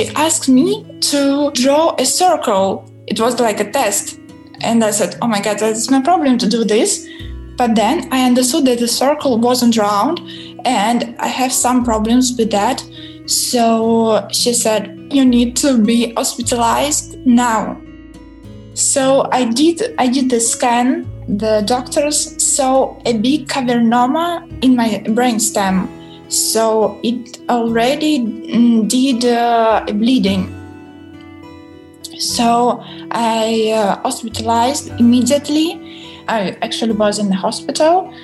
She asked me to draw a circle. It was like a test. And I said, Oh my God, that's my problem to do this. But then I understood that the circle wasn't round and I have some problems with that. So she said, You need to be hospitalized now. So I did I did the scan. The doctors saw a big cavernoma in my brainstem. So it already mm, did uh, bleeding. So I uh, hospitalized immediately. I actually was in the hospital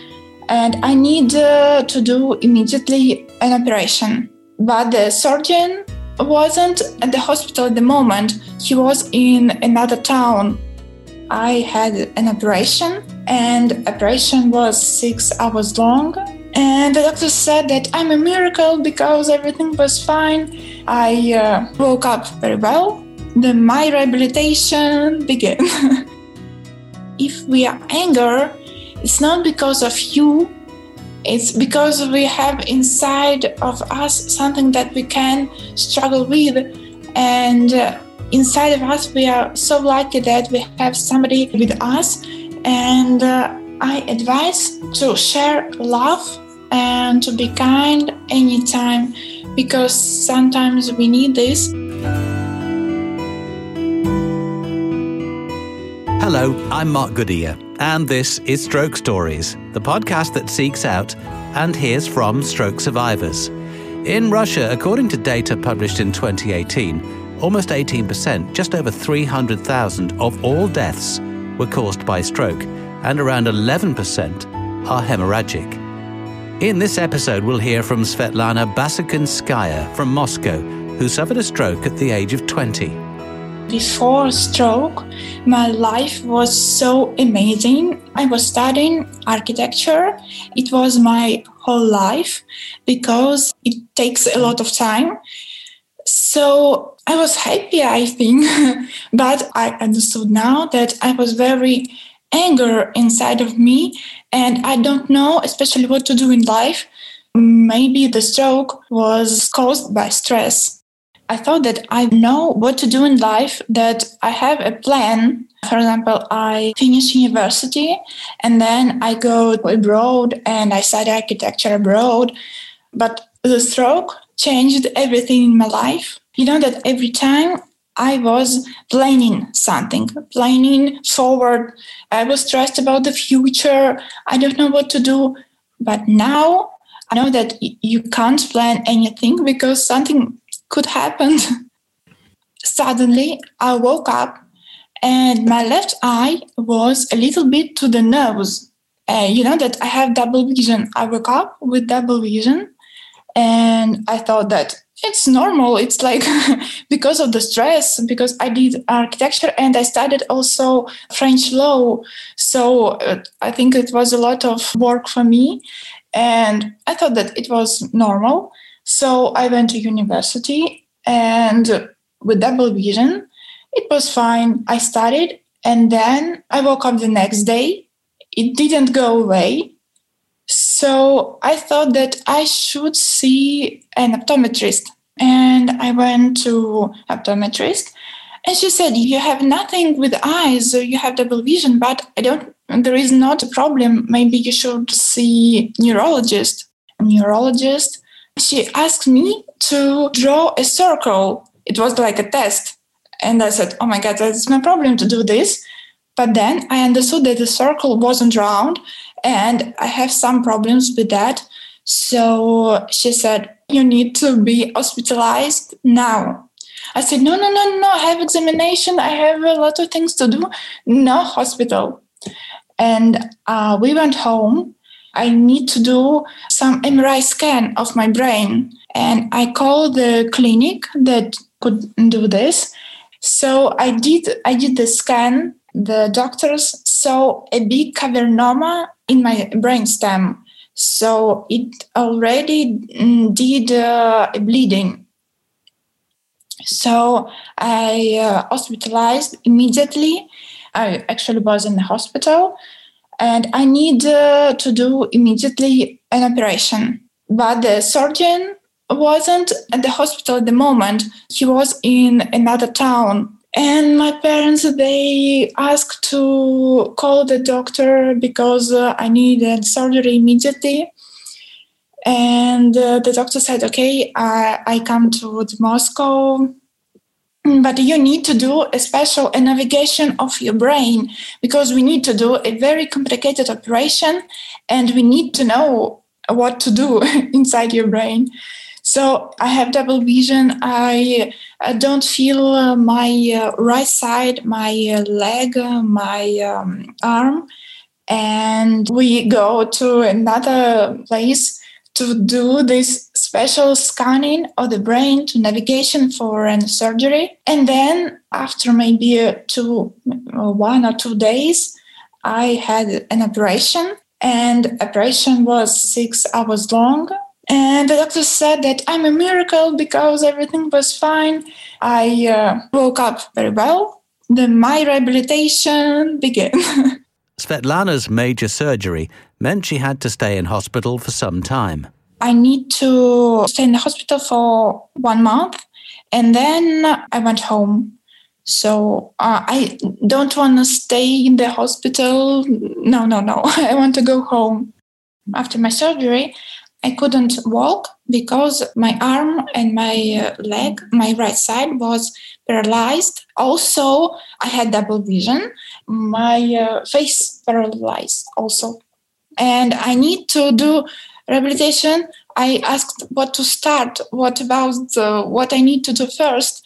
and I need uh, to do immediately an operation. But the surgeon wasn't at the hospital at the moment. He was in another town. I had an operation and operation was 6 hours long and the doctor said that I'm a miracle because everything was fine. I uh, woke up very well. Then my rehabilitation began. if we are anger, it's not because of you, it's because we have inside of us something that we can struggle with. And uh, inside of us, we are so lucky that we have somebody with us. And uh, I advise to share love and to be kind anytime because sometimes we need this. Hello, I'm Mark Goodyear, and this is Stroke Stories, the podcast that seeks out and hears from stroke survivors. In Russia, according to data published in 2018, almost 18%, just over 300,000 of all deaths were caused by stroke, and around 11% are hemorrhagic. In this episode, we'll hear from Svetlana Basakinskaya from Moscow, who suffered a stroke at the age of 20. Before stroke, my life was so amazing. I was studying architecture. It was my whole life because it takes a lot of time. So I was happy, I think, but I understood now that I was very anger inside of me and I don't know especially what to do in life. Maybe the stroke was caused by stress. I thought that I know what to do in life, that I have a plan. For example, I finish university and then I go abroad and I study architecture abroad. But the stroke changed everything in my life. You know that every time I was planning something, planning forward. I was stressed about the future. I don't know what to do. But now I know that you can't plan anything because something could happen. Suddenly, I woke up and my left eye was a little bit to the nose. Uh, you know that I have double vision. I woke up with double vision and I thought that it's normal. It's like because of the stress, because I did architecture and I studied also French law. So uh, I think it was a lot of work for me. And I thought that it was normal. So I went to university and with double vision, it was fine. I studied and then I woke up the next day. It didn't go away. So I thought that I should see an optometrist. And I went to optometrist and she said, You have nothing with eyes, you have double vision, but I don't there is not a problem. Maybe you should see neurologist. Neurologist she asked me to draw a circle. It was like a test. And I said, Oh my God, that's my problem to do this. But then I understood that the circle wasn't round and I have some problems with that. So she said, You need to be hospitalized now. I said, no, no, no, no, I have examination. I have a lot of things to do. No hospital. And uh, we went home. I need to do some MRI scan of my brain. And I called the clinic that could do this. So I did I did the scan. The doctors saw a big cavernoma in my brainstem. So it already mm, did uh, bleeding. So I uh, hospitalized immediately. I actually was in the hospital and I need uh, to do immediately an operation. But the surgeon wasn't at the hospital at the moment. He was in another town. And my parents, they asked to call the doctor because uh, I needed surgery immediately. And uh, the doctor said, okay, I, I come to Moscow but you need to do a special a navigation of your brain because we need to do a very complicated operation and we need to know what to do inside your brain so i have double vision i, I don't feel uh, my uh, right side my uh, leg uh, my um, arm and we go to another place to do this special scanning of the brain to navigation for a surgery. And then after maybe two, one or two days, I had an operation and operation was six hours long. And the doctor said that I'm a miracle because everything was fine. I uh, woke up very well. Then my rehabilitation began. Svetlana's major surgery meant she had to stay in hospital for some time. I need to stay in the hospital for one month and then I went home. So uh, I don't want to stay in the hospital. No, no, no. I want to go home. After my surgery, I couldn't walk because my arm and my uh, leg, my right side was paralyzed. Also, I had double vision. My uh, face paralyzed also. And I need to do rehabilitation. I asked what to start. What about the, what I need to do first?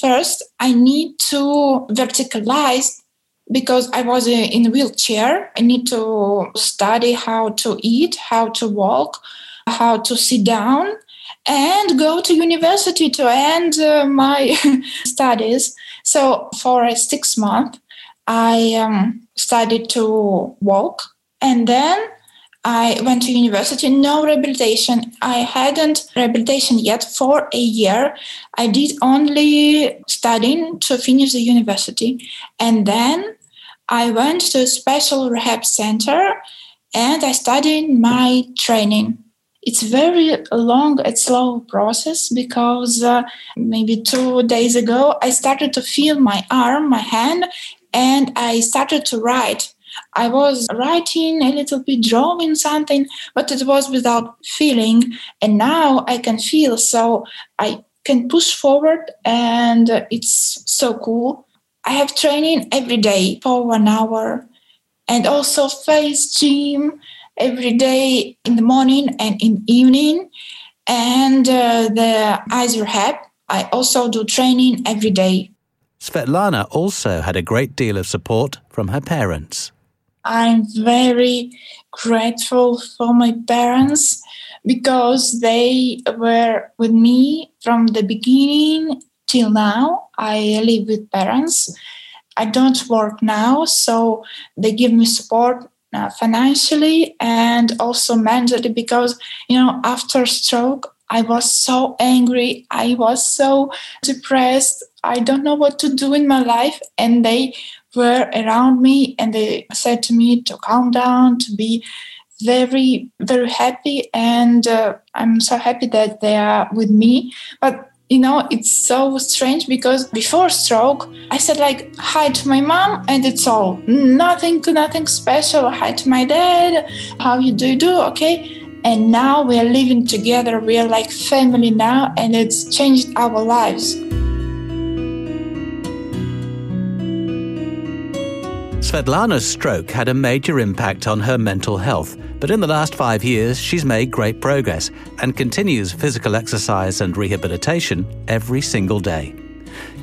First, I need to verticalize because I was in a wheelchair. I need to study how to eat, how to walk, how to sit down, and go to university to end uh, my studies. So for a six month, I um, studied to walk, and then I went to university, no rehabilitation. I hadn't rehabilitation yet for a year. I did only studying to finish the university. And then I went to a special rehab center and I studied my training. It's very long and slow process because uh, maybe two days ago I started to feel my arm, my hand, and I started to write I was writing a little bit, drawing something, but it was without feeling. And now I can feel, so I can push forward, and it's so cool. I have training every day for one hour, and also face gym every day in the morning and in evening. And uh, the rehab, I also do training every day. Svetlana also had a great deal of support from her parents. I'm very grateful for my parents because they were with me from the beginning till now. I live with parents. I don't work now, so they give me support uh, financially and also mentally because, you know, after stroke, I was so angry. I was so depressed. I don't know what to do in my life. And they were around me and they said to me to calm down, to be very, very happy. And uh, I'm so happy that they are with me. But you know it's so strange because before stroke i said like hi to my mom and it's all nothing nothing special. Hi to my dad. How you do you do okay? And now we are living together. We are like family now and it's changed our lives Svetlana's stroke had a major impact on her mental health, but in the last five years, she's made great progress and continues physical exercise and rehabilitation every single day.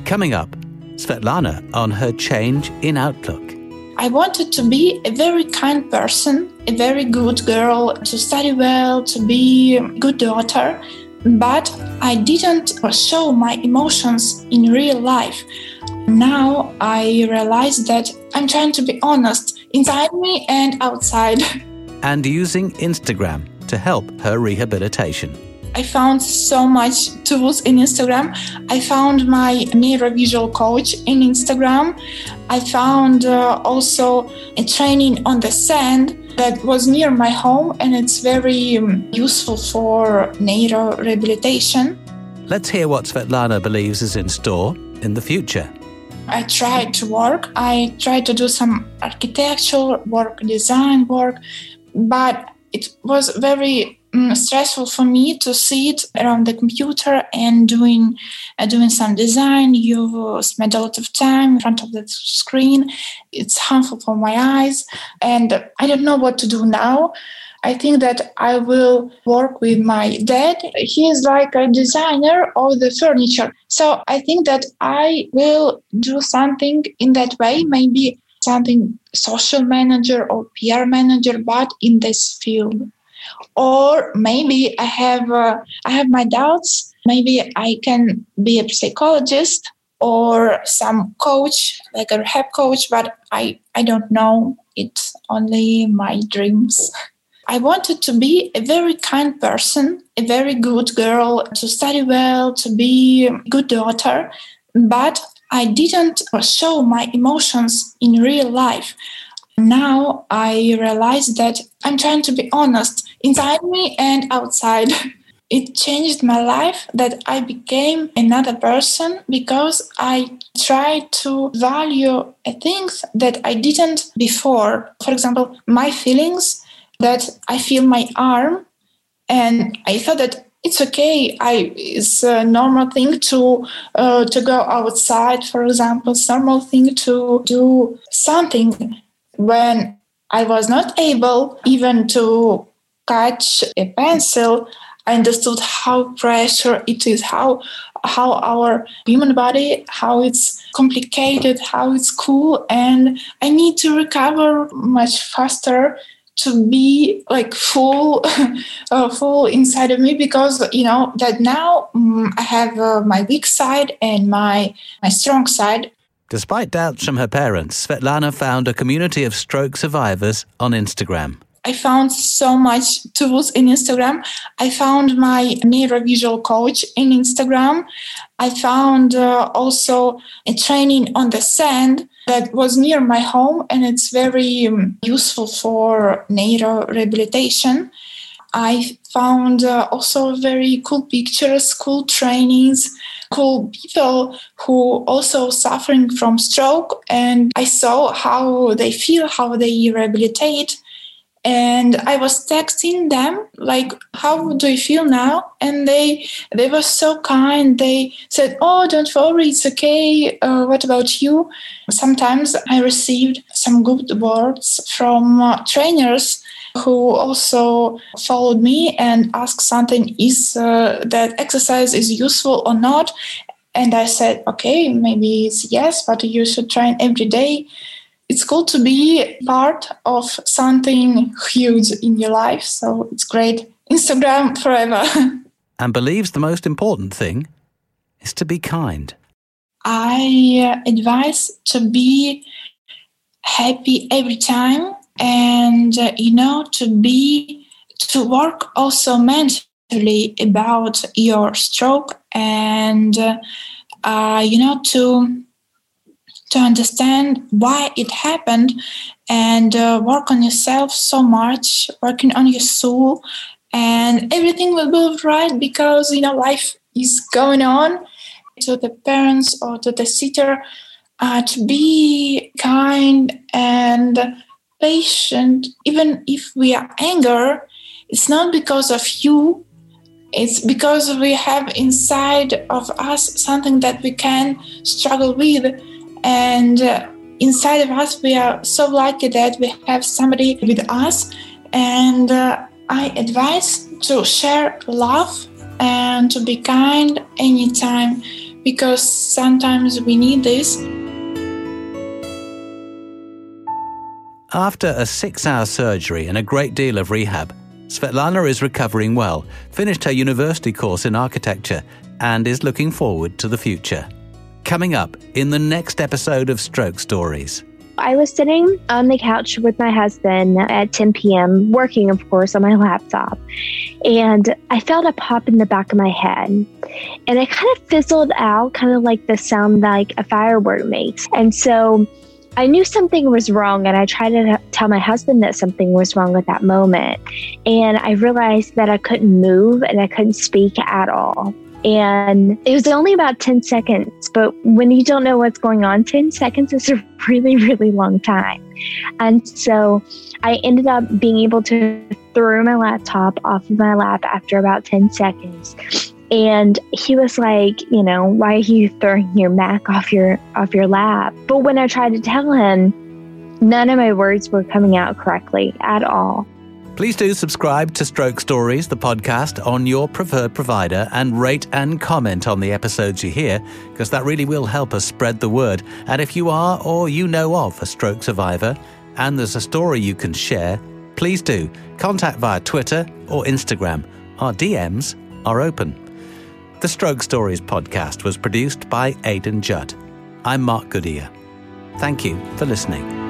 Coming up, Svetlana on her change in outlook. I wanted to be a very kind person, a very good girl, to study well, to be a good daughter, but I didn't show my emotions in real life. Now I realize that I'm trying to be honest inside me and outside. And using Instagram to help her rehabilitation. I found so much tools in Instagram. I found my neurovisual coach in Instagram. I found uh, also a training on the sand that was near my home and it's very um, useful for neuro rehabilitation. Let's hear what Svetlana believes is in store in the future. I tried to work. I tried to do some architectural work, design work, but it was very stressful for me to sit around the computer and doing uh, doing some design. You spend a lot of time in front of the screen. It's harmful for my eyes, and I don't know what to do now. I think that I will work with my dad. He is like a designer of the furniture. So I think that I will do something in that way, maybe something social manager or PR manager, but in this field. Or maybe I have uh, I have my doubts. Maybe I can be a psychologist or some coach, like a rehab coach, but I, I don't know. It's only my dreams. I wanted to be a very kind person, a very good girl, to study well, to be a good daughter, but I didn't show my emotions in real life. Now I realize that I'm trying to be honest inside me and outside. It changed my life that I became another person because I tried to value things that I didn't before. For example, my feelings that I feel my arm and I thought that it's okay. I it's a normal thing to uh, to go outside, for example. It's normal thing to do something when I was not able even to catch a pencil. I understood how pressure it is, how how our human body, how it's complicated, how it's cool, and I need to recover much faster to be like full uh, full inside of me because you know that now um, i have uh, my weak side and my my strong side despite doubts from her parents svetlana found a community of stroke survivors on instagram I found so much tools in Instagram. I found my neurovisual coach in Instagram. I found uh, also a training on the sand that was near my home and it's very um, useful for neuro rehabilitation. I found uh, also very cool pictures, cool trainings, cool people who also suffering from stroke and I saw how they feel, how they rehabilitate and i was texting them like how do you feel now? And they they were so kind. They said oh don't worry it's okay. Uh, what about you? Sometimes i received some good words from uh, trainers who also followed me and asked something is uh, that exercise is useful or not? And i said okay maybe it's yes but you should train every day it's cool to be part of something huge in your life. So it's great. Instagram forever. and believes the most important thing is to be kind. I uh, advise to be happy every time and, uh, you know, to be, to work also mentally about your stroke and, uh, you know, to to understand why it happened and uh, work on yourself so much working on your soul and everything will be right because you know life is going on. To the parents or to the sitter uh, to be kind and patient. Even if we are anger it's not because of you. It's because we have inside of us something that we can struggle with and uh, inside of us, we are so lucky that we have somebody with us. And uh, I advise to share love and to be kind anytime because sometimes we need this. After a six hour surgery and a great deal of rehab, Svetlana is recovering well, finished her university course in architecture, and is looking forward to the future. Coming up in the next episode of Stroke Stories. I was sitting on the couch with my husband at 10 p.m., working, of course, on my laptop. And I felt a pop in the back of my head. And it kind of fizzled out, kind of like the sound like a firework makes. And so I knew something was wrong, and I tried to tell my husband that something was wrong at that moment. And I realized that I couldn't move and I couldn't speak at all. And it was only about 10 seconds, but when you don't know what's going on, 10 seconds is a really, really long time. And so I ended up being able to throw my laptop off of my lap after about 10 seconds. And he was like, you know, why are you throwing your Mac off your off your lap? But when I tried to tell him, none of my words were coming out correctly at all. Please do subscribe to Stroke Stories, the podcast, on your preferred provider and rate and comment on the episodes you hear, because that really will help us spread the word. And if you are or you know of a stroke survivor and there's a story you can share, please do contact via Twitter or Instagram. Our DMs are open. The Stroke Stories podcast was produced by Aidan Judd. I'm Mark Goodyear. Thank you for listening.